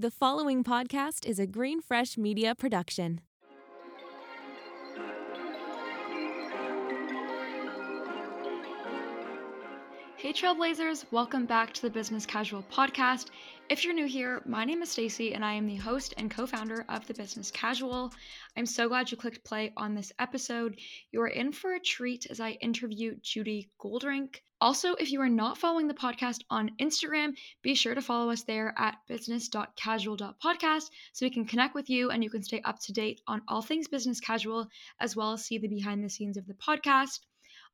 The following podcast is a Green Fresh Media production. Hey Trailblazers, welcome back to the Business Casual podcast. If you're new here, my name is Stacy and I am the host and co-founder of the Business Casual. I'm so glad you clicked play on this episode. You are in for a treat as I interview Judy Goldring. Also, if you are not following the podcast on Instagram, be sure to follow us there at business.casual.podcast so we can connect with you and you can stay up to date on all things business casual as well as see the behind the scenes of the podcast.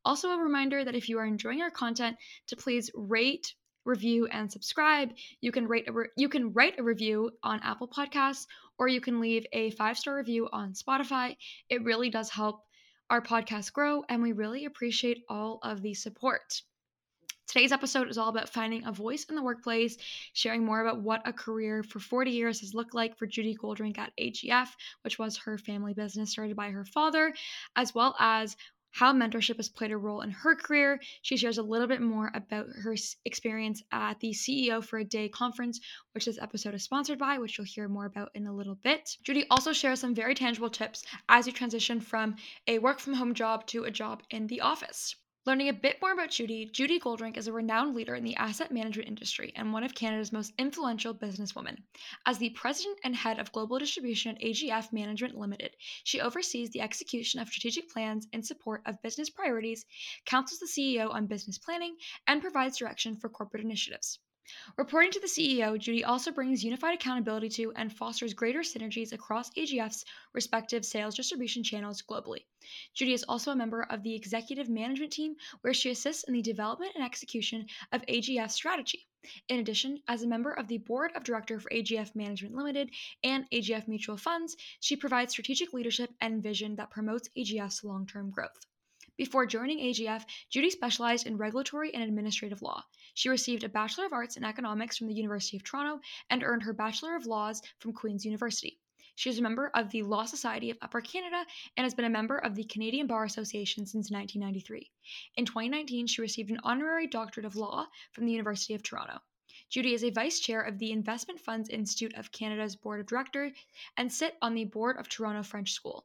Also, a reminder that if you are enjoying our content, to please rate, review, and subscribe. You can rate a re- you can write a review on Apple Podcasts, or you can leave a five star review on Spotify. It really does help our podcast grow, and we really appreciate all of the support. Today's episode is all about finding a voice in the workplace, sharing more about what a career for 40 years has looked like for Judy Goldring at AGF, which was her family business started by her father, as well as how mentorship has played a role in her career. She shares a little bit more about her experience at the CEO for a Day conference, which this episode is sponsored by, which you'll hear more about in a little bit. Judy also shares some very tangible tips as you transition from a work from home job to a job in the office. Learning a bit more about Judy, Judy Goldring is a renowned leader in the asset management industry and one of Canada's most influential businesswomen. As the president and head of global distribution at AGF Management Limited, she oversees the execution of strategic plans in support of business priorities, counsels the CEO on business planning, and provides direction for corporate initiatives. Reporting to the CEO, Judy also brings unified accountability to and fosters greater synergies across AGF's respective sales distribution channels globally. Judy is also a member of the executive management team, where she assists in the development and execution of AGF strategy. In addition, as a member of the board of director for AGF Management Limited and AGF Mutual Funds, she provides strategic leadership and vision that promotes AGF's long term growth. Before joining AGF, Judy specialized in regulatory and administrative law. She received a Bachelor of Arts in Economics from the University of Toronto and earned her Bachelor of Laws from Queen's University. She is a member of the Law Society of Upper Canada and has been a member of the Canadian Bar Association since 1993. In 2019, she received an honorary doctorate of law from the University of Toronto. Judy is a vice chair of the Investment Funds Institute of Canada's Board of Directors and sit on the board of Toronto French School.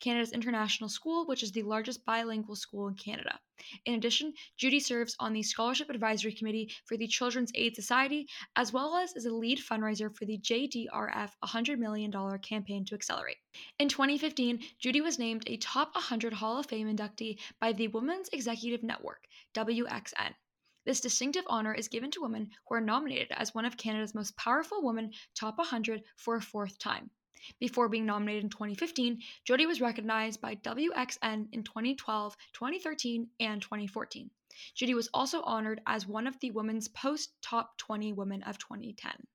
Canada's International School, which is the largest bilingual school in Canada. In addition, Judy serves on the Scholarship Advisory Committee for the Children's Aid Society, as well as is a lead fundraiser for the JDRF $100 million campaign to accelerate. In 2015, Judy was named a Top 100 Hall of Fame inductee by the Women's Executive Network, WXN. This distinctive honor is given to women who are nominated as one of Canada's most powerful women top 100 for a fourth time. Before being nominated in 2015, Judy was recognized by WXN in 2012, 2013, and 2014. Judy was also honored as one of the Women's Post Top 20 Women of 2010.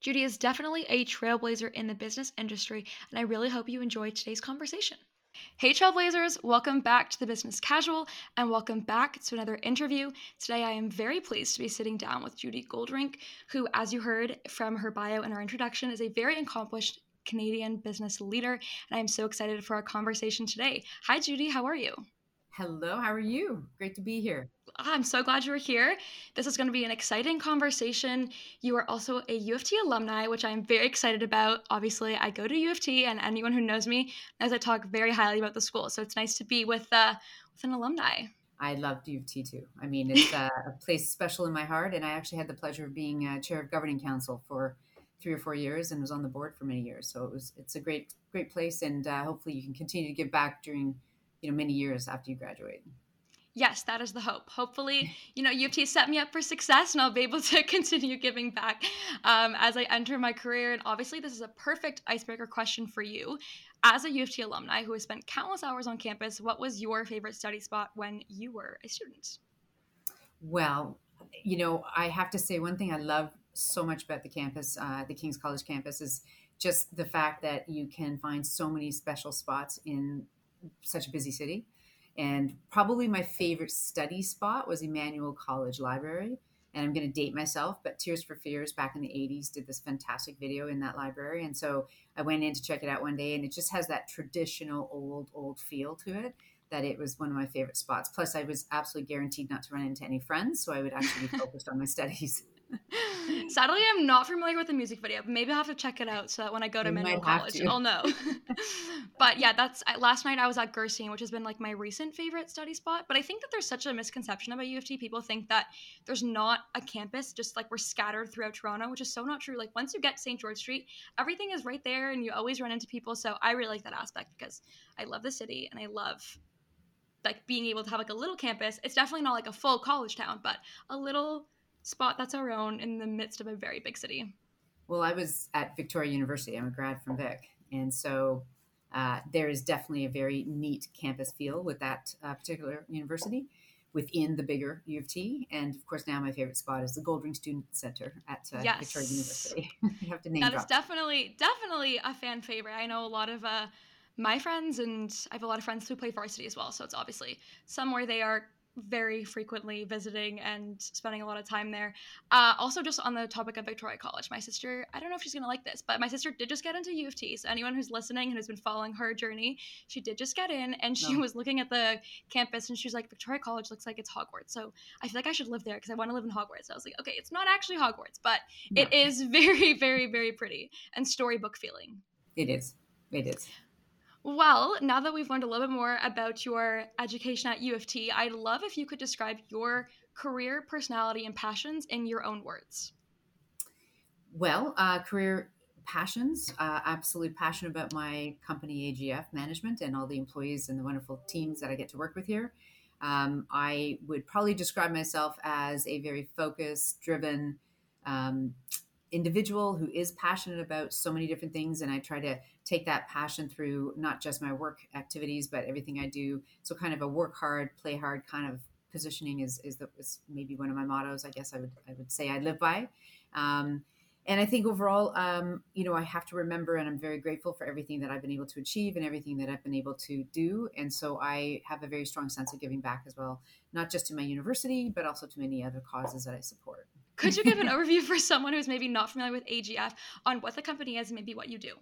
Judy is definitely a trailblazer in the business industry, and I really hope you enjoyed today's conversation. Hey, Trailblazers, welcome back to the Business Casual and welcome back to another interview. Today, I am very pleased to be sitting down with Judy Goldring, who, as you heard from her bio and our introduction, is a very accomplished Canadian business leader. And I'm so excited for our conversation today. Hi, Judy. How are you? Hello, how are you? Great to be here. I'm so glad you're here. This is going to be an exciting conversation. You are also a U of T alumni, which I'm very excited about. Obviously, I go to U of T, and anyone who knows me knows I talk very highly about the school. So it's nice to be with uh, with an alumni. I loved U of T too. I mean, it's uh, a place special in my heart, and I actually had the pleasure of being uh, chair of governing council for three or four years and was on the board for many years. So it was it's a great great place, and uh, hopefully you can continue to give back during you know many years after you graduate. Yes, that is the hope. Hopefully, you know, U of T set me up for success and I'll be able to continue giving back um, as I enter my career. And obviously, this is a perfect icebreaker question for you. As a U of T alumni who has spent countless hours on campus, what was your favorite study spot when you were a student? Well, you know, I have to say one thing I love so much about the campus, uh, the King's College campus, is just the fact that you can find so many special spots in such a busy city. And probably my favorite study spot was Emmanuel College Library. And I'm going to date myself, but Tears for Fears back in the 80s did this fantastic video in that library. And so I went in to check it out one day, and it just has that traditional old, old feel to it that it was one of my favorite spots. Plus, I was absolutely guaranteed not to run into any friends, so I would actually be focused on my studies. Sadly, I'm not familiar with the music video. But maybe I'll have to check it out so that when I go to Emmanuel College, I'll know. but yeah, that's last night I was at Gerstein, which has been like my recent favorite study spot. But I think that there's such a misconception about U of T. People think that there's not a campus, just like we're scattered throughout Toronto, which is so not true. Like once you get St. George Street, everything is right there and you always run into people. So I really like that aspect because I love the city and I love like being able to have like a little campus. It's definitely not like a full college town, but a little spot that's our own in the midst of a very big city. Well, I was at Victoria University. I'm a grad from Vic, and so uh, there is definitely a very neat campus feel with that uh, particular university within the bigger U of T. And of course, now my favorite spot is the Goldring Student Center at uh, yes. Victoria University. you have to name that drop. is definitely definitely a fan favorite. I know a lot of uh, my friends, and I have a lot of friends who play varsity as well. So it's obviously somewhere they are very frequently visiting and spending a lot of time there. Uh, also, just on the topic of Victoria College, my sister, I don't know if she's going to like this, but my sister did just get into U of T. So, anyone who's listening and who's been following her journey, she did just get in and she no. was looking at the campus and she was like, Victoria College looks like it's Hogwarts. So, I feel like I should live there because I want to live in Hogwarts. So I was like, okay, it's not actually Hogwarts, but no. it is very, very, very pretty and storybook feeling. It is. It is. Well, now that we've learned a little bit more about your education at U of T, I'd love if you could describe your career, personality, and passions in your own words. Well, uh, career passions. Uh, absolutely passionate about my company, AGF Management, and all the employees and the wonderful teams that I get to work with here. Um, I would probably describe myself as a very focused, driven um, individual who is passionate about so many different things, and I try to take that passion through not just my work activities, but everything I do. So kind of a work hard, play hard kind of positioning is is, the, is maybe one of my mottos. I guess I would I would say I live by. Um, and I think overall, um, you know, I have to remember, and I'm very grateful for everything that I've been able to achieve and everything that I've been able to do. And so I have a very strong sense of giving back as well, not just to my university, but also to many other causes that I support. Could you give an overview for someone who's maybe not familiar with AGF on what the company is and maybe what you do?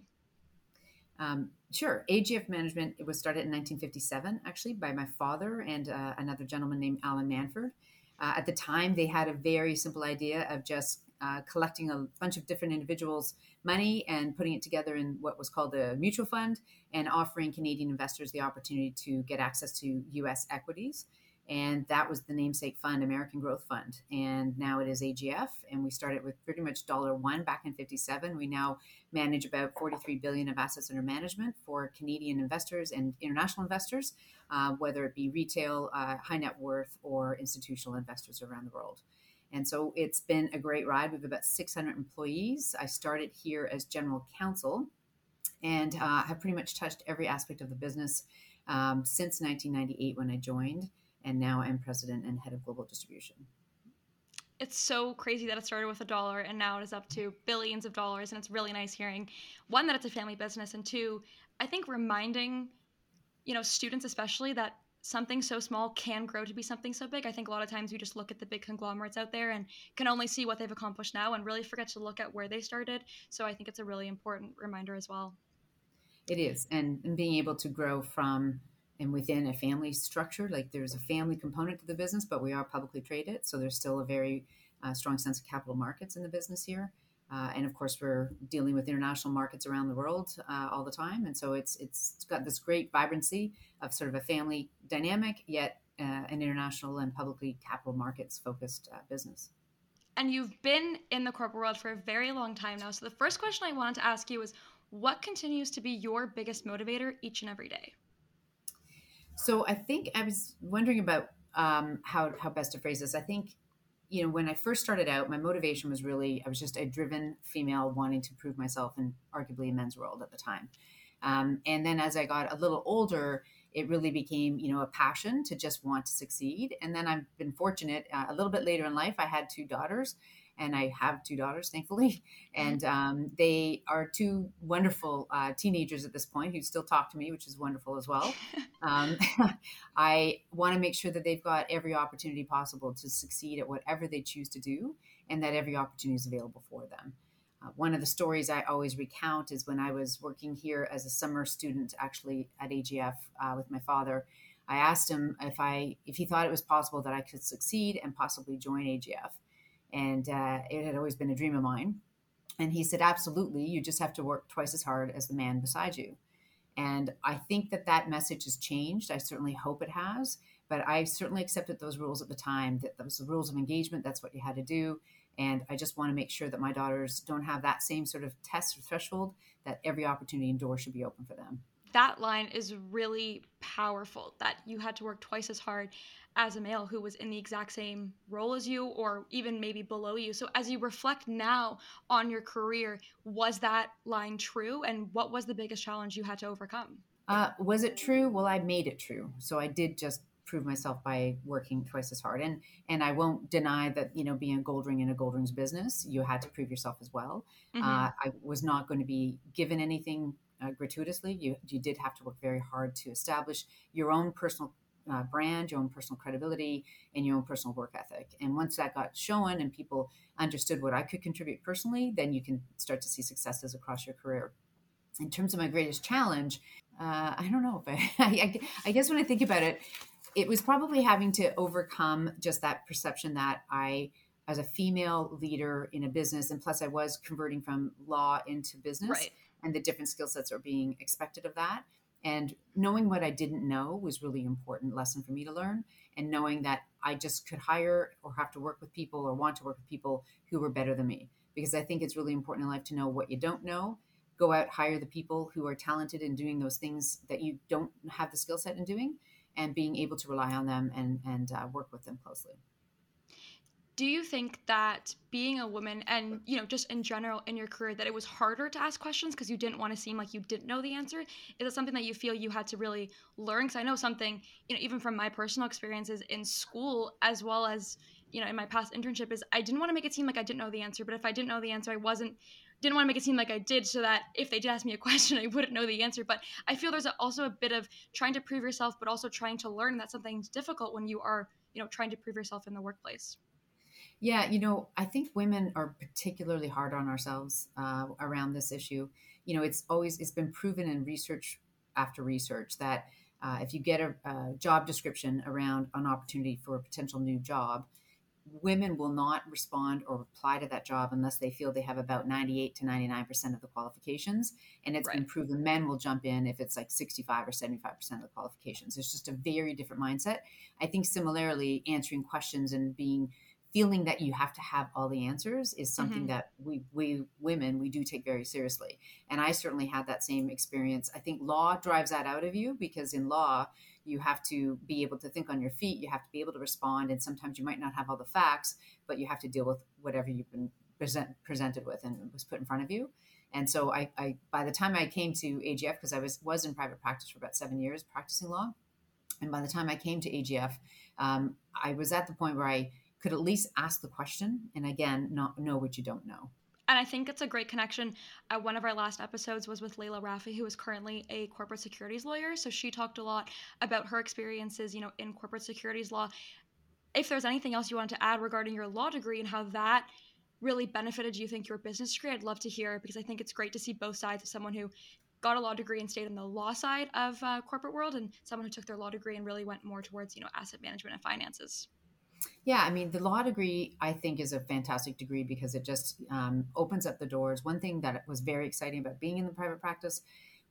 Um, sure. AGF Management it was started in 1957, actually, by my father and uh, another gentleman named Alan Manford. Uh, at the time, they had a very simple idea of just uh, collecting a bunch of different individuals' money and putting it together in what was called a mutual fund and offering Canadian investors the opportunity to get access to U.S. equities and that was the namesake fund american growth fund. And now it is agf and we started with pretty much dollar one back in 57 we now manage about 43 billion of assets under management for canadian investors and international investors uh, whether it be retail uh, high net worth or institutional investors around the world. And so it's been a great ride we have about 600 employees. I started here as general counsel and uh, have pretty much touched every aspect of the business um, since 1998 when i joined and now I'm president and head of global distribution. It's so crazy that it started with a dollar and now it is up to billions of dollars. And it's really nice hearing one, that it's a family business, and two, I think reminding, you know, students especially that something so small can grow to be something so big. I think a lot of times we just look at the big conglomerates out there and can only see what they've accomplished now and really forget to look at where they started. So I think it's a really important reminder as well. It is. And, and being able to grow from and within a family structure like there's a family component to the business but we are publicly traded so there's still a very uh, strong sense of capital markets in the business here. Uh, and of course we're dealing with international markets around the world uh, all the time and so it's it's got this great vibrancy of sort of a family dynamic yet uh, an international and publicly capital markets focused uh, business. And you've been in the corporate world for a very long time now so the first question i wanted to ask you is what continues to be your biggest motivator each and every day so I think I was wondering about um, how how best to phrase this. I think you know when I first started out, my motivation was really I was just a driven female wanting to prove myself in arguably a men's world at the time. Um, and then as I got a little older, it really became you know a passion to just want to succeed. And then I've been fortunate. Uh, a little bit later in life, I had two daughters, and I have two daughters, thankfully, and um, they are two wonderful uh, teenagers at this point who still talk to me, which is wonderful as well. Um, I want to make sure that they've got every opportunity possible to succeed at whatever they choose to do, and that every opportunity is available for them. Uh, one of the stories I always recount is when I was working here as a summer student, actually at AGF uh, with my father. I asked him if I if he thought it was possible that I could succeed and possibly join AGF And uh, it had always been a dream of mine. And he said, Absolutely. You just have to work twice as hard as the man beside you. And I think that that message has changed. I certainly hope it has. But I certainly accepted those rules at the time that those rules of engagement. That's what you had to do. And I just want to make sure that my daughters don't have that same sort of test or threshold, that every opportunity and door should be open for them. That line is really powerful that you had to work twice as hard as a male who was in the exact same role as you or even maybe below you. So as you reflect now on your career, was that line true and what was the biggest challenge you had to overcome? Uh, was it true? Well, I made it true. So I did just prove myself by working twice as hard. And and I won't deny that you know being a Goldring in a Goldring's business, you had to prove yourself as well. Mm-hmm. Uh, I was not going to be given anything uh, gratuitously. You you did have to work very hard to establish your own personal uh, brand, your own personal credibility, and your own personal work ethic. And once that got shown and people understood what I could contribute personally, then you can start to see successes across your career. In terms of my greatest challenge, uh, I don't know but I, I, I guess when I think about it, it was probably having to overcome just that perception that I, as a female leader in a business, and plus I was converting from law into business, right. And the different skill sets are being expected of that and knowing what I didn't know was really important lesson for me to learn. And knowing that I just could hire or have to work with people or want to work with people who were better than me. Because I think it's really important in life to know what you don't know. Go out, hire the people who are talented in doing those things that you don't have the skill set in doing, and being able to rely on them and, and uh, work with them closely do you think that being a woman and you know just in general in your career that it was harder to ask questions because you didn't want to seem like you didn't know the answer is it something that you feel you had to really learn because i know something you know even from my personal experiences in school as well as you know in my past internship is i didn't want to make it seem like i didn't know the answer but if i didn't know the answer i wasn't didn't want to make it seem like I did so that if they did ask me a question, I wouldn't know the answer. But I feel there's also a bit of trying to prove yourself, but also trying to learn that something's difficult when you are, you know, trying to prove yourself in the workplace. Yeah, you know, I think women are particularly hard on ourselves uh, around this issue. You know, it's always it's been proven in research after research that uh, if you get a, a, job description around an opportunity for a potential new job, women will not respond or reply to that job unless they feel they have about 98 to 99% of the qualifications. And it's right. been proven men will jump in if it's like 65 or 75% of the qualifications. It's just a very different mindset. I think similarly, answering questions and being feeling that you have to have all the answers is something mm-hmm. that we we women we do take very seriously. And i certainly had that same experience. I think law drives that out of you because in law you have to be able to think on your feet you have to be able to respond and sometimes you might not have all the facts but you have to deal with whatever you've been present, presented with and was put in front of you. And so I, I by the time i came to agf because i was was in private practice for about seven years practicing law and by the time i came to agf um, i was at the point where i could at least ask the question and again not know what you don't know and I think it's a great connection. Uh, one of our last episodes was with Layla Rafi, who is currently a corporate securities lawyer. So she talked a lot about her experiences, you know, in corporate securities law. If there's anything else you want to add regarding your law degree and how that really benefited you think your business degree, I'd love to hear because I think it's great to see both sides of someone who got a law degree and stayed in the law side of uh, corporate world and someone who took their law degree and really went more towards, you know, asset management and finances. Yeah, I mean, the law degree, I think, is a fantastic degree because it just um, opens up the doors. One thing that was very exciting about being in the private practice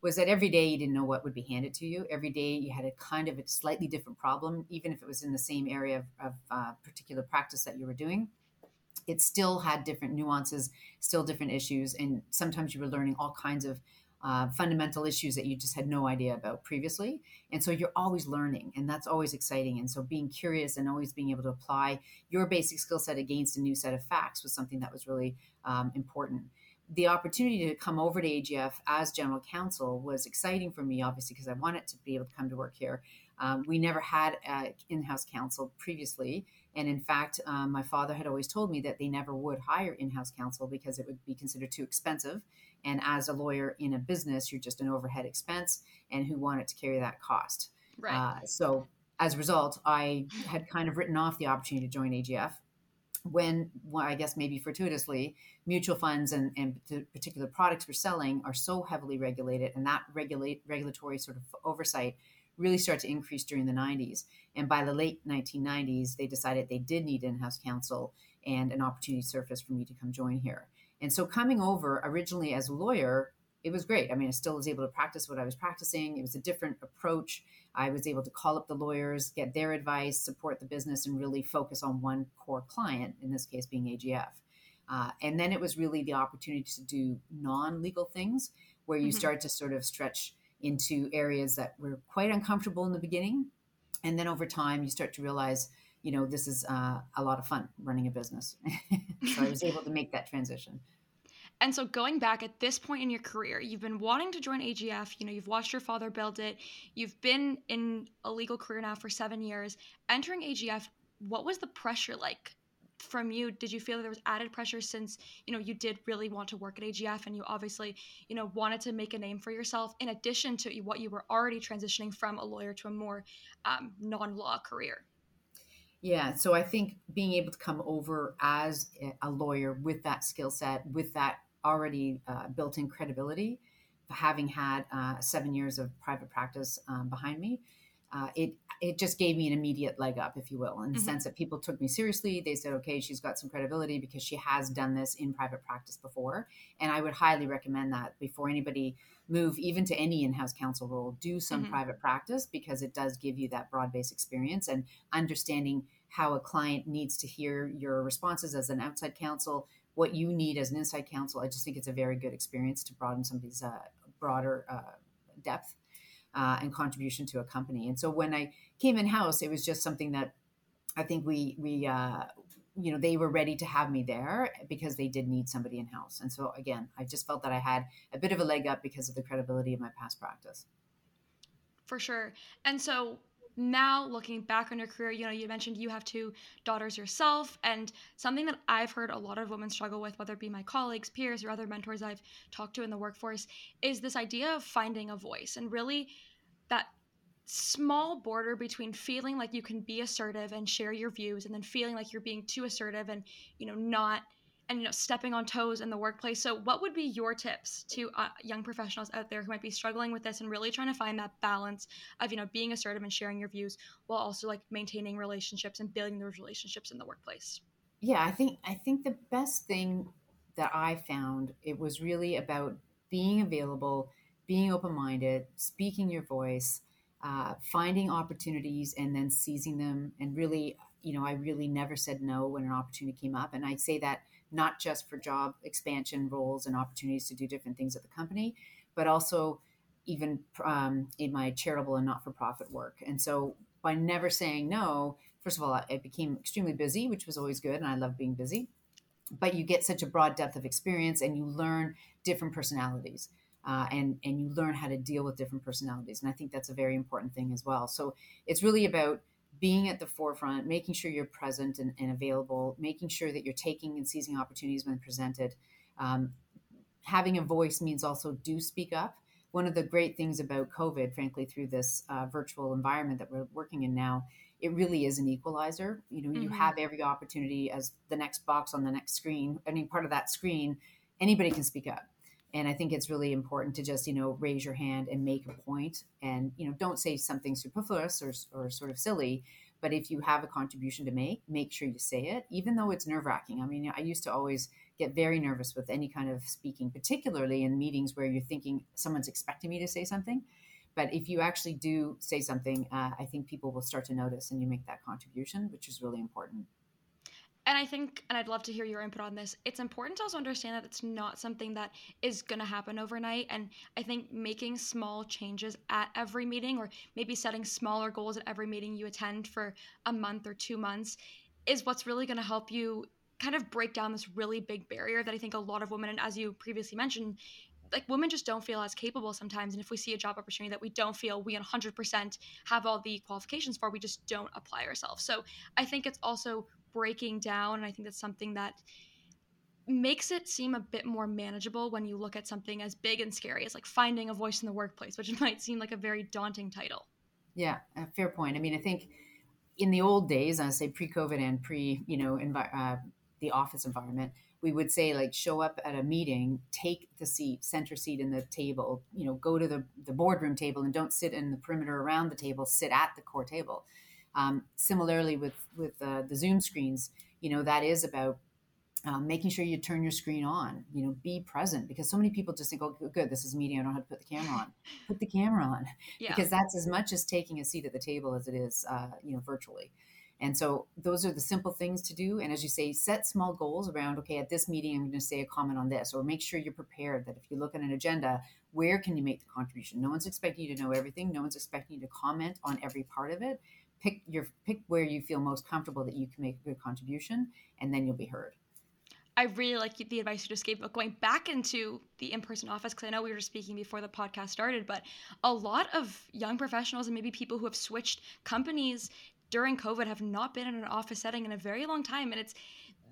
was that every day you didn't know what would be handed to you. Every day you had a kind of a slightly different problem, even if it was in the same area of, of uh, particular practice that you were doing. It still had different nuances, still different issues, and sometimes you were learning all kinds of uh, fundamental issues that you just had no idea about previously. And so you're always learning, and that's always exciting. And so being curious and always being able to apply your basic skill set against a new set of facts was something that was really um, important. The opportunity to come over to AGF as general counsel was exciting for me, obviously, because I wanted to be able to come to work here. Um, we never had in house counsel previously. And in fact, um, my father had always told me that they never would hire in house counsel because it would be considered too expensive and as a lawyer in a business, you're just an overhead expense, and who wanted to carry that cost? Right. Uh, so as a result, I had kind of written off the opportunity to join AGF when, well, I guess maybe fortuitously, mutual funds and, and the particular products we're selling are so heavily regulated, and that regulate regulatory sort of oversight really started to increase during the 90s. And by the late 1990s, they decided they did need in-house counsel and an opportunity surfaced for me to come join here. And so coming over originally as a lawyer, it was great. I mean, I still was able to practice what I was practicing. It was a different approach. I was able to call up the lawyers, get their advice, support the business, and really focus on one core client, in this case being AGF. Uh, and then it was really the opportunity to do non legal things where you mm-hmm. start to sort of stretch into areas that were quite uncomfortable in the beginning. And then over time, you start to realize, you know, this is uh, a lot of fun running a business. so I was able to make that transition. And so going back at this point in your career, you've been wanting to join AGF, you know, you've watched your father build it, you've been in a legal career now for 7 years. Entering AGF, what was the pressure like from you? Did you feel there was added pressure since, you know, you did really want to work at AGF and you obviously, you know, wanted to make a name for yourself in addition to what you were already transitioning from a lawyer to a more um, non-law career? Yeah, so I think being able to come over as a lawyer with that skill set, with that already uh, built in credibility, having had uh, seven years of private practice um, behind me, uh, it it just gave me an immediate leg up, if you will, in the mm-hmm. sense that people took me seriously. They said, okay, she's got some credibility because she has done this in private practice before. And I would highly recommend that before anybody move even to any in-house counsel role, do some mm-hmm. private practice because it does give you that broad-based experience and understanding how a client needs to hear your responses as an outside counsel, what you need as an inside counsel. I just think it's a very good experience to broaden somebody's uh, broader uh, depth uh, and contribution to a company. And so when I came in house, it was just something that I think we we uh, you know they were ready to have me there because they did need somebody in house. And so again, I just felt that I had a bit of a leg up because of the credibility of my past practice. For sure. And so now looking back on your career you know you mentioned you have two daughters yourself and something that i've heard a lot of women struggle with whether it be my colleagues peers or other mentors i've talked to in the workforce is this idea of finding a voice and really that small border between feeling like you can be assertive and share your views and then feeling like you're being too assertive and you know not and you know stepping on toes in the workplace. So what would be your tips to uh, young professionals out there who might be struggling with this and really trying to find that balance of you know being assertive and sharing your views while also like maintaining relationships and building those relationships in the workplace? Yeah i think i think the best thing that i found it was really about being available being open-minded speaking your voice uh, finding opportunities and then seizing them and really you know i really never said no when an opportunity came up and i say that not just for job expansion roles and opportunities to do different things at the company, but also even um, in my charitable and not for profit work. And so by never saying no, first of all, I became extremely busy, which was always good, and I love being busy. But you get such a broad depth of experience, and you learn different personalities, uh, and and you learn how to deal with different personalities. And I think that's a very important thing as well. So it's really about being at the forefront, making sure you're present and, and available, making sure that you're taking and seizing opportunities when presented. Um, having a voice means also do speak up. One of the great things about COVID, frankly, through this uh, virtual environment that we're working in now, it really is an equalizer. You know, mm-hmm. you have every opportunity as the next box on the next screen, any part of that screen, anybody can speak up and i think it's really important to just you know raise your hand and make a point and you know don't say something superfluous or, or sort of silly. But if you have a contribution to make make sure you say it even though it's nerve wracking i mean i used to always get very nervous with any kind of speaking particularly in meetings where you're thinking someone's expecting me to say something. But if you actually do say something uh, i think people will start to notice and you make that contribution which is really important and I think, and I'd love to hear your input on this, it's important to also understand that it's not something that is going to happen overnight. And I think making small changes at every meeting, or maybe setting smaller goals at every meeting you attend for a month or two months, is what's really going to help you kind of break down this really big barrier that I think a lot of women, and as you previously mentioned, like women just don't feel as capable sometimes and if we see a job opportunity that we don't feel we 100% have all the qualifications for we just don't apply ourselves so i think it's also breaking down. And I think that's something that makes it seem a bit more manageable when you look at something as big and scary as like finding a voice in the workplace, which might seem like a very daunting title. Yeah, a fair point. I mean, I think in the old days, I say pre-COVID and pre, you know, envi- uh, the office environment, we would say like show up at a meeting, take the seat, center seat in the table, you know, go to the, the boardroom table and don't sit in the perimeter around the table, sit at the core table. Um, similarly, with with uh, the Zoom screens, you know that is about um, making sure you turn your screen on you know be present because so many people just think oh good this is a meeting i don't have to put the camera on. Put the camera on yeah. because that's as much as taking a seat at the table as it is uh, you know virtually. And so those are the simple things to do and as you say set small goals around okay at this meeting i'm going to say a comment on this or make sure you're prepared that if you look at an agenda where can you make the contribution? No one's expecting you to know everything no one's expecting you to comment on every part of it pick your pick where you feel most comfortable that you can make a good contribution and then you'll be heard I really like the advice you just gave, but going back into the in person office, because I know we were speaking before the podcast started, but a lot of young professionals and maybe people who have switched companies during COVID have not been in an office setting in a very long time. And it's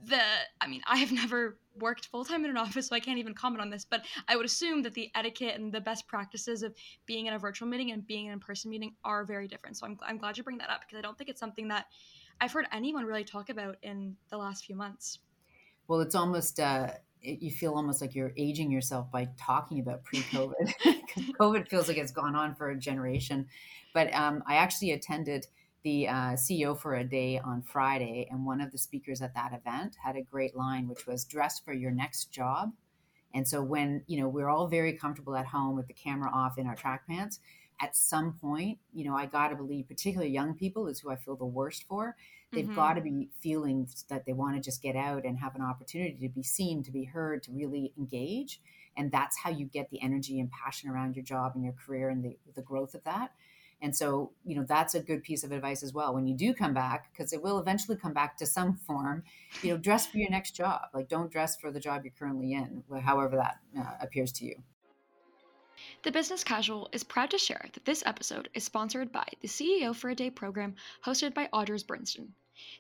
the, I mean, I have never worked full time in an office, so I can't even comment on this, but I would assume that the etiquette and the best practices of being in a virtual meeting and being in a in person meeting are very different. So I'm, I'm glad you bring that up because I don't think it's something that I've heard anyone really talk about in the last few months well, it's almost uh, it, you feel almost like you're aging yourself by talking about pre-COVID. COVID feels like it's gone on for a generation. But um, I actually attended the uh, CEO for a day on Friday, and one of the speakers at that event had a great line, which was "Dress for your next job." And so when you know we're all very comfortable at home with the camera off in our track pants, at some point, you know, I got to believe, particularly young people, is who I feel the worst for They've mm-hmm. got to be feeling that they want to just get out and have an opportunity to be seen, to be heard, to really engage. And that's how you get the energy and passion around your job and your career and the, the growth of that. And so, you know, that's a good piece of advice as well. When you do come back, because it will eventually come back to some form, you know, dress for your next job. Like, don't dress for the job you're currently in, however that uh, appears to you. The Business Casual is proud to share that this episode is sponsored by the CEO for a Day program hosted by Odgers Berndtson.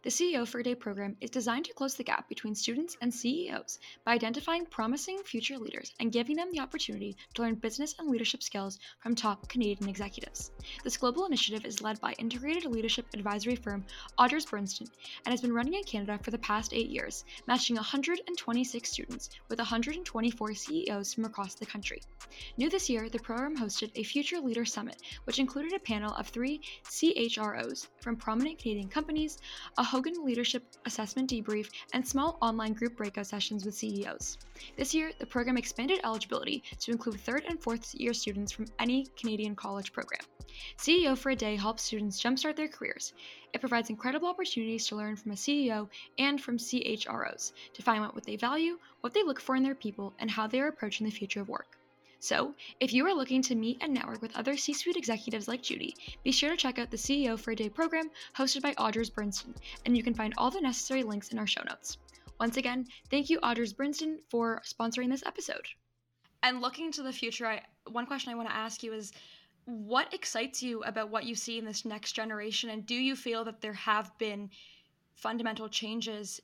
The CEO for a Day program is designed to close the gap between students and CEOs by identifying promising future leaders and giving them the opportunity to learn business and leadership skills from top Canadian executives. This global initiative is led by integrated leadership advisory firm Odgers Berndtson and has been running in Canada for the past eight years, matching 126 students with 124 CEOs from across the country. New this year, the program hosted a Future Leader Summit, which included a panel of three CHROs from prominent Canadian companies, a Hogan Leadership Assessment debrief, and small online group breakout sessions with CEOs. This year, the program expanded eligibility to include third and fourth year students from any Canadian college program. CEO for a Day helps students jumpstart their careers. It provides incredible opportunities to learn from a CEO and from CHROs to find out what they value, what they look for in their people, and how they are approaching the future of work. So, if you are looking to meet and network with other C suite executives like Judy, be sure to check out the CEO for a Day program hosted by Odgers Berndtson, and you can find all the necessary links in our show notes. Once again, thank you, Odgers Berndtson, for sponsoring this episode. And looking to the future, I, one question I want to ask you is what excites you about what you see in this next generation? And do you feel that there have been fundamental changes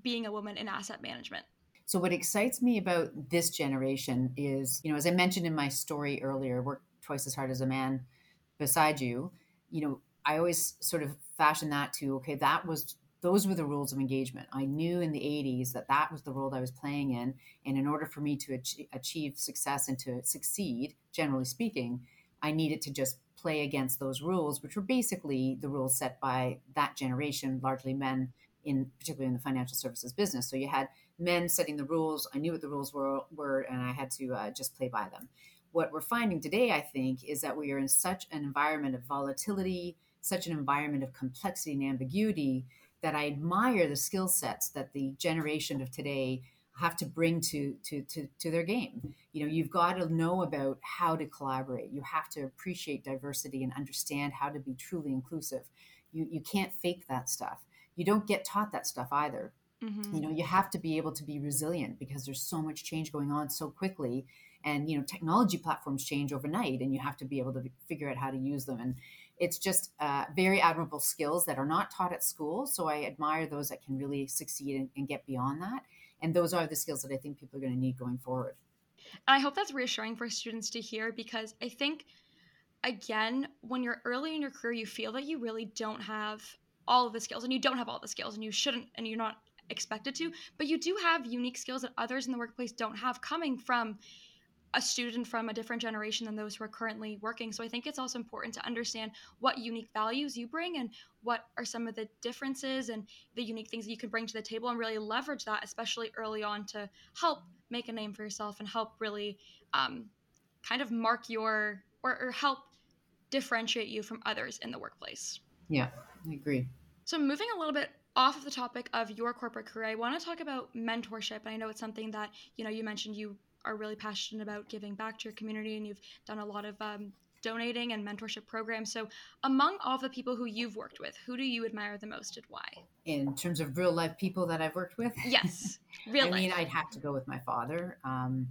being a woman in asset management? So what excites me about this generation is, you know, as I mentioned in my story earlier, work twice as hard as a man beside you. You know, I always sort of fashion that to okay, that was those were the rules of engagement. I knew in the 80s that that was the role I was playing in, and in order for me to achieve success and to succeed, generally speaking, I needed to just play against those rules, which were basically the rules set by that generation, largely men in particularly in the financial services business. So you had men setting the rules. I knew what the rules were, were and I had to uh, just play by them. What we're finding today, I think, is that we are in such an environment of volatility, such an environment of complexity and ambiguity that I admire the skill sets that the generation of today have to bring to, to to to their game. You know, you've got to know about how to collaborate. You have to appreciate diversity and understand how to be truly inclusive. You you can't fake that stuff. You don't get taught that stuff either. Mm-hmm. You know, you have to be able to be resilient because there's so much change going on so quickly. And, you know, technology platforms change overnight and you have to be able to figure out how to use them. And it's just uh, very admirable skills that are not taught at school. So I admire those that can really succeed and, and get beyond that. And those are the skills that I think people are going to need going forward. And I hope that's reassuring for students to hear because I think, again, when you're early in your career, you feel that you really don't have all of the skills and you don't have all the skills and you shouldn't and you're not expected to, but you do have unique skills that others in the workplace don't have coming from a student from a different generation than those who are currently working. So I think it's also important to understand what unique values you bring and what are some of the differences and the unique things that you can bring to the table and really leverage that, especially early on, to help make a name for yourself and help really um, kind of mark your or, or help differentiate you from others in the workplace. Yeah, I agree. So moving a little bit off of the topic of your corporate career, I want to talk about mentorship. And I know it's something that you know you mentioned you are really passionate about giving back to your community, and you've done a lot of um, donating and mentorship programs. So, among all the people who you've worked with, who do you admire the most and why? In terms of real life people that I've worked with? Yes, real I life. mean, I'd have to go with my father. Um,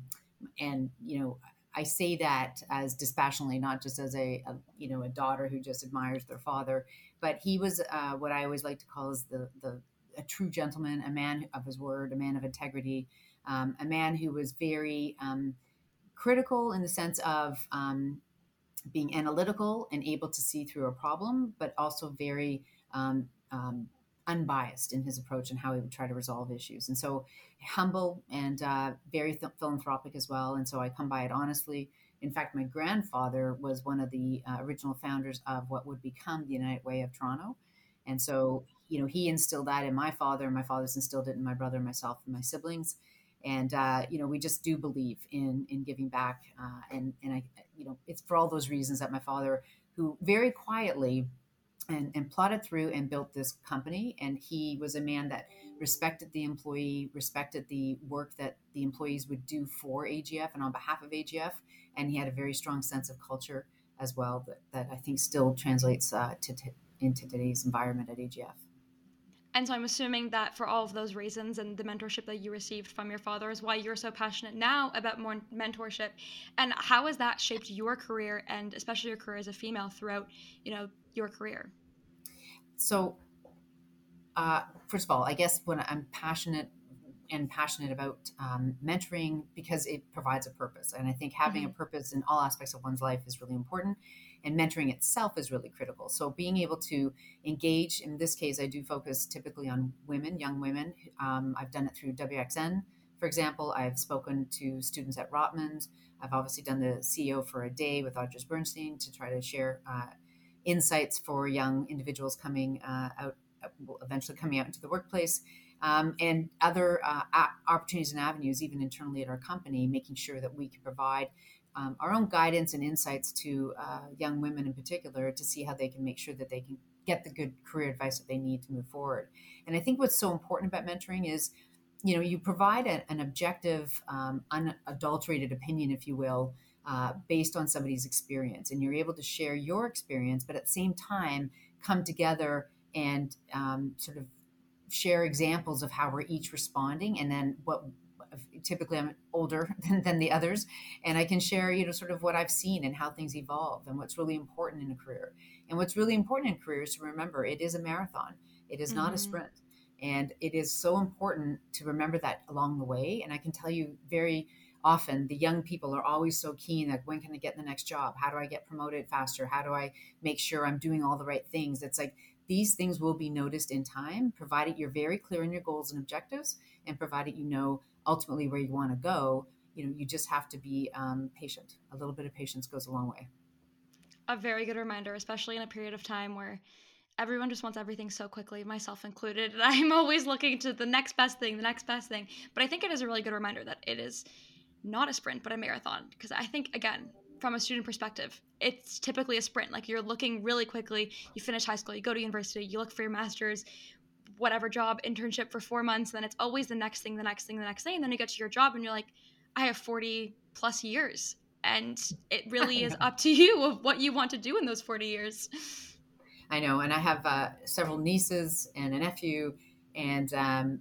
and, you know, I say that as dispassionately, not just as a, a, you know a daughter who just admires their father, but he was uh, what I always like to call as the the a true gentleman, a man of his word, a man of integrity, um, a man who was very um, critical in the sense of um, being analytical and able to see through a problem, but also very um, um, unbiased in his approach and how he would try to resolve issues. And so humble and uh, very th- philanthropic as well. And so I come by it honestly. In fact, my grandfather was one of the uh, original founders of what would become the United Way of Toronto. And so, you know, he instilled that in my father, and my father's instilled it in my brother, myself, and my siblings. And uh, you know, we just do believe in in giving back, uh, and and I, you know, it's for all those reasons that my father, who very quietly and, and plotted through and built this company. And he was a man that respected the employee, respected the work that the employees would do for AGF and on behalf of AGF. And he had a very strong sense of culture as well that, that I think still translates uh, to t- into today's environment at AGF. And so I'm assuming that for all of those reasons and the mentorship that you received from your father is why you're so passionate now about more mentorship. And how has that shaped your career and especially your career as a female throughout, you know, your career? So, uh, first of all, I guess when I'm passionate and passionate about um, mentoring because it provides a purpose. And I think having mm-hmm. a purpose in all aspects of one's life is really important. And mentoring itself is really critical. So being able to engage, in this case, I do focus typically on women, young women. Um, I've done it through WXN, for example. I've spoken to students at Rotman. I've obviously done the CEO for a day with Odgers Berndtson to try to share uh, insights for young individuals coming uh, out, eventually coming out into the workplace, um, and other uh, opportunities and avenues, even internally at our company, making sure that we can provide um, our own guidance and insights to uh, young women in particular to see how they can make sure that they can get the good career advice that they need to move forward. And I think what's so important about mentoring is, you know, you provide a, an objective, um, unadulterated opinion, if you will, uh, based on somebody's experience. And you're able to share your experience, but at the same time, come together and um, sort of share examples of how we're each responding and then what typically i'm older than, than, the others and i can share you know sort of what i've seen and how things evolve and what's really important in a career and what's really important in career is to remember it is a marathon it is mm-hmm. not a mm-hmm. sprint and it is so important to remember that along the way and i can tell you very often the young people are always so keen like when can i get the next job? How do i get promoted faster? How do i make sure i'm doing all the right things? It's like these things will be noticed in time provided you're very clear in your goals and objectives and provided you know ultimately where you want to go you know you just have to be um, patient. A little bit of patience goes a long way. A very good reminder especially in a period of time where everyone just wants everything so quickly, myself included. I'm always looking to the next best thing, the next best thing. But I think it is a really good reminder that it is not a sprint, but a marathon. Because I think, again, from a student perspective, it's typically a sprint. Like you're looking really quickly, you finish high school, you go to university, you look for your master's, whatever job, internship for four months, then it's always the next thing, the next thing, the next thing. And then you get to your job and you're like, I have 40 plus years. And it really is up to you of what you want to do in those 40 years. I know. And I have uh, several nieces and a nephew. And um,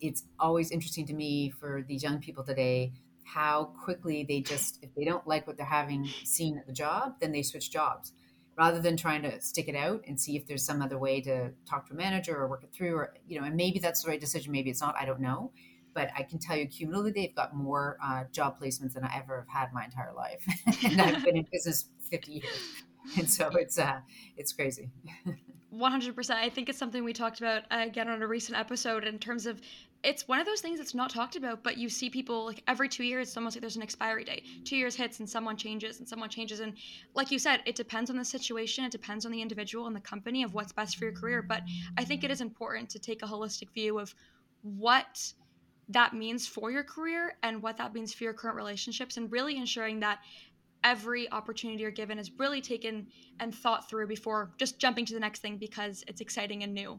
it's always interesting to me for these young people today how quickly they just if they don't like what they're having seen at the job then they switch jobs. Rather than trying to stick it out and see if there's some other way to talk to a manager or work it through or you know and maybe that's the right decision maybe it's not i don't know. But i can tell you cumulatively they've got more uh, job placements than i ever have had my entire life. And i've been in business 50 years. And so it's uh it's crazy 100%. I think it's something we talked about again on a recent episode in terms of it's one of those things that's not talked about, but you see people like every two years, it's almost like there's an expiry date. Two years hits and someone changes and someone changes. And like you said, it depends on the situation, it depends on the individual and the company of what's best for your career. But I think it is important to take a holistic view of what that means for your career and what that means for your current relationships and really ensuring that every opportunity you're given is really taken and thought through before just jumping to the next thing because it's exciting and new.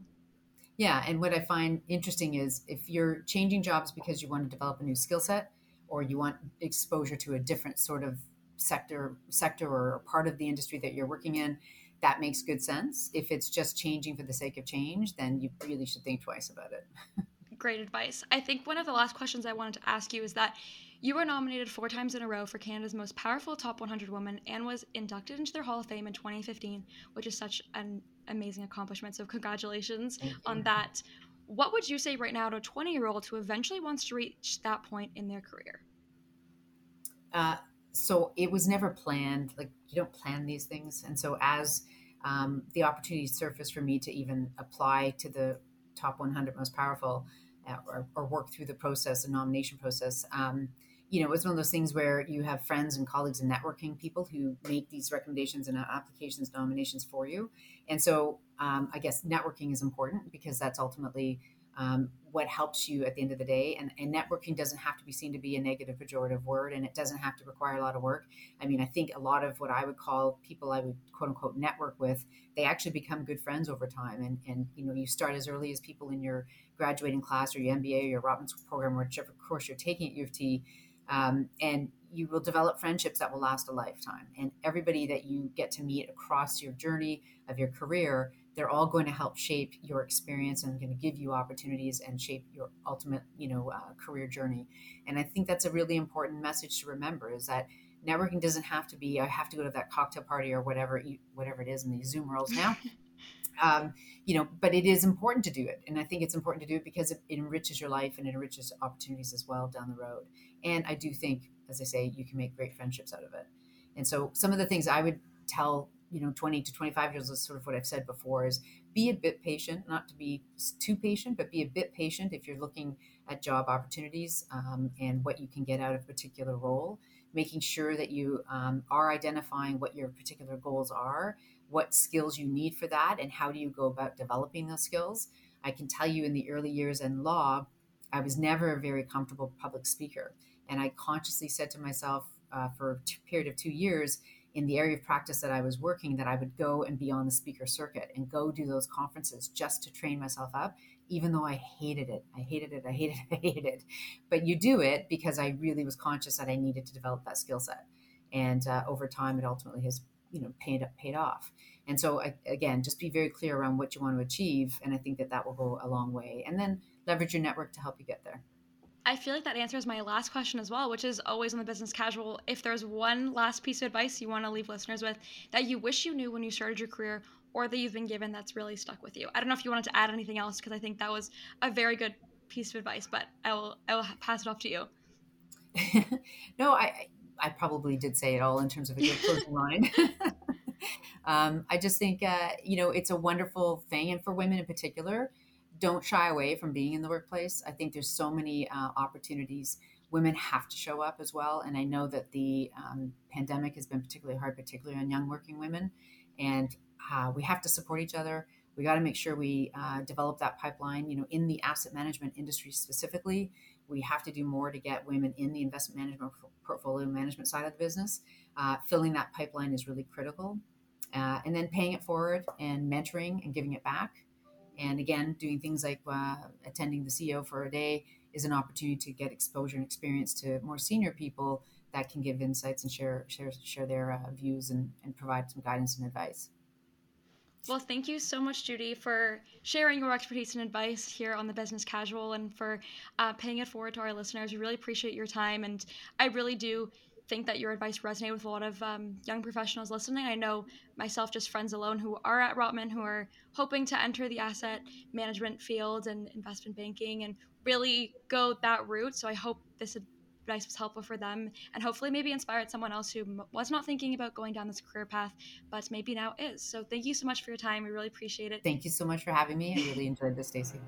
Yeah, and what I find interesting is if you're changing jobs because you want to develop a new skill set or you want exposure to a different sort of sector sector or part of the industry that you're working in, that makes good sense. If it's just changing for the sake of change, then you really should think twice about it. Great advice. I think one of the last questions I wanted to ask you is that you were nominated four times in a row for Canada's Most Powerful Top 100 Women and was inducted into their Hall of Fame in 2015, which is such an amazing accomplishment. So, congratulations on that. What would you say right now to a 20 year old who eventually wants to reach that point in their career? Uh, so, it was never planned. Like, you don't plan these things. And so, as um, the opportunity surfaced for me to even apply to the top 100 most powerful uh, or, or, work through the process, the nomination process, um, you know, it's one of those things where you have friends and colleagues and networking people who make these recommendations and applications, nominations for you. And so um, I guess networking is important because that's ultimately um, what helps you at the end of the day. And, and, networking doesn't have to be seen to be a negative, pejorative word, and it doesn't have to require a lot of work. I mean, I think a lot of what I would call people I would quote unquote network with, they actually become good friends over time. And, and you know, you start as early as people in your graduating class or your MBA or your Rotman program, or whichever course you're taking at U of T um, and you will develop friendships that will last a lifetime. And everybody that you get to meet across your journey of your career, they're all going to help shape your experience and going to give you opportunities and shape your ultimate, you know, uh, career journey. And I think that's a really important message to remember is that networking doesn't have to be I have to go to that cocktail party or whatever whatever it is in these Zoom worlds now. um, you know, but it is important to do it, and I think it's important to do it because it, enriches your life and it enriches opportunities as well down the road. And I do think, as I say, you can make great friendships out of it. And so, some of the things I would tell you know 20 to 25 years is sort of what i've said before is be a bit patient not to be too patient but be a bit patient if you're looking at job opportunities um, and what you can get out of a particular role making sure that you um, are identifying what your particular goals are what skills you need for that and how do you go about developing those skills. I can tell you in the early years in law, I was never a very comfortable public speaker. And I consciously said to myself uh, for a period of two years in the area of practice that I was working that I would go and be on the speaker circuit and go do those conferences just to train myself up, even though I hated it. I hated it. I hated it. I hated it. But you do it because I really was conscious that I needed to develop that skill set. And uh, over time, it ultimately has you know paid up paid off and so again just be very clear around what you want to achieve and i think that that will go a long way and then leverage your network to help you get there I feel like that answers my last question as well, which is always on the business casual. If there's one last piece of advice you want to leave listeners with that you wish you knew when you started your career or that you've been given that's really stuck with you. I don't know if you wanted to add anything else because I think that was a very good piece of advice, but I will I will pass it off to you. no, I I probably did say it all in terms of a good closing line. um, I just think, uh, you know, it's a wonderful thing. And for women in particular, don't shy away from being in the workplace. I think there's so many uh, opportunities. Women have to show up as well. And I know that the um, pandemic has been particularly hard, particularly on young working women. And uh, we have to support each other. We got to make sure we uh, develop that pipeline, you know, in the asset management industry specifically we have to do more to get women in the investment management portfolio management side of the business. Uh, filling that pipeline is really critical. Uh, and then paying it forward and mentoring and giving it back. And again, doing things like uh, attending the CEO for a day is an opportunity to get exposure and experience to more senior people that can give insights and share share share their uh, views and, and provide some guidance and advice. Well, thank you so much, Judy, for sharing your expertise and advice here on the Business Casual and for uh, paying it forward to our listeners. We really appreciate your time. And I really do think that your advice resonated with a lot of um, young professionals listening. I know myself, just friends alone who are at Rotman, who are hoping to enter the asset management field and investment banking and really go that route. So I hope this advice was helpful for them and hopefully maybe inspired someone else who was not thinking about going down this career path, but maybe now is. So thank you so much for your time. We really appreciate it. Thank you so much for having me. I really enjoyed this, Stacey.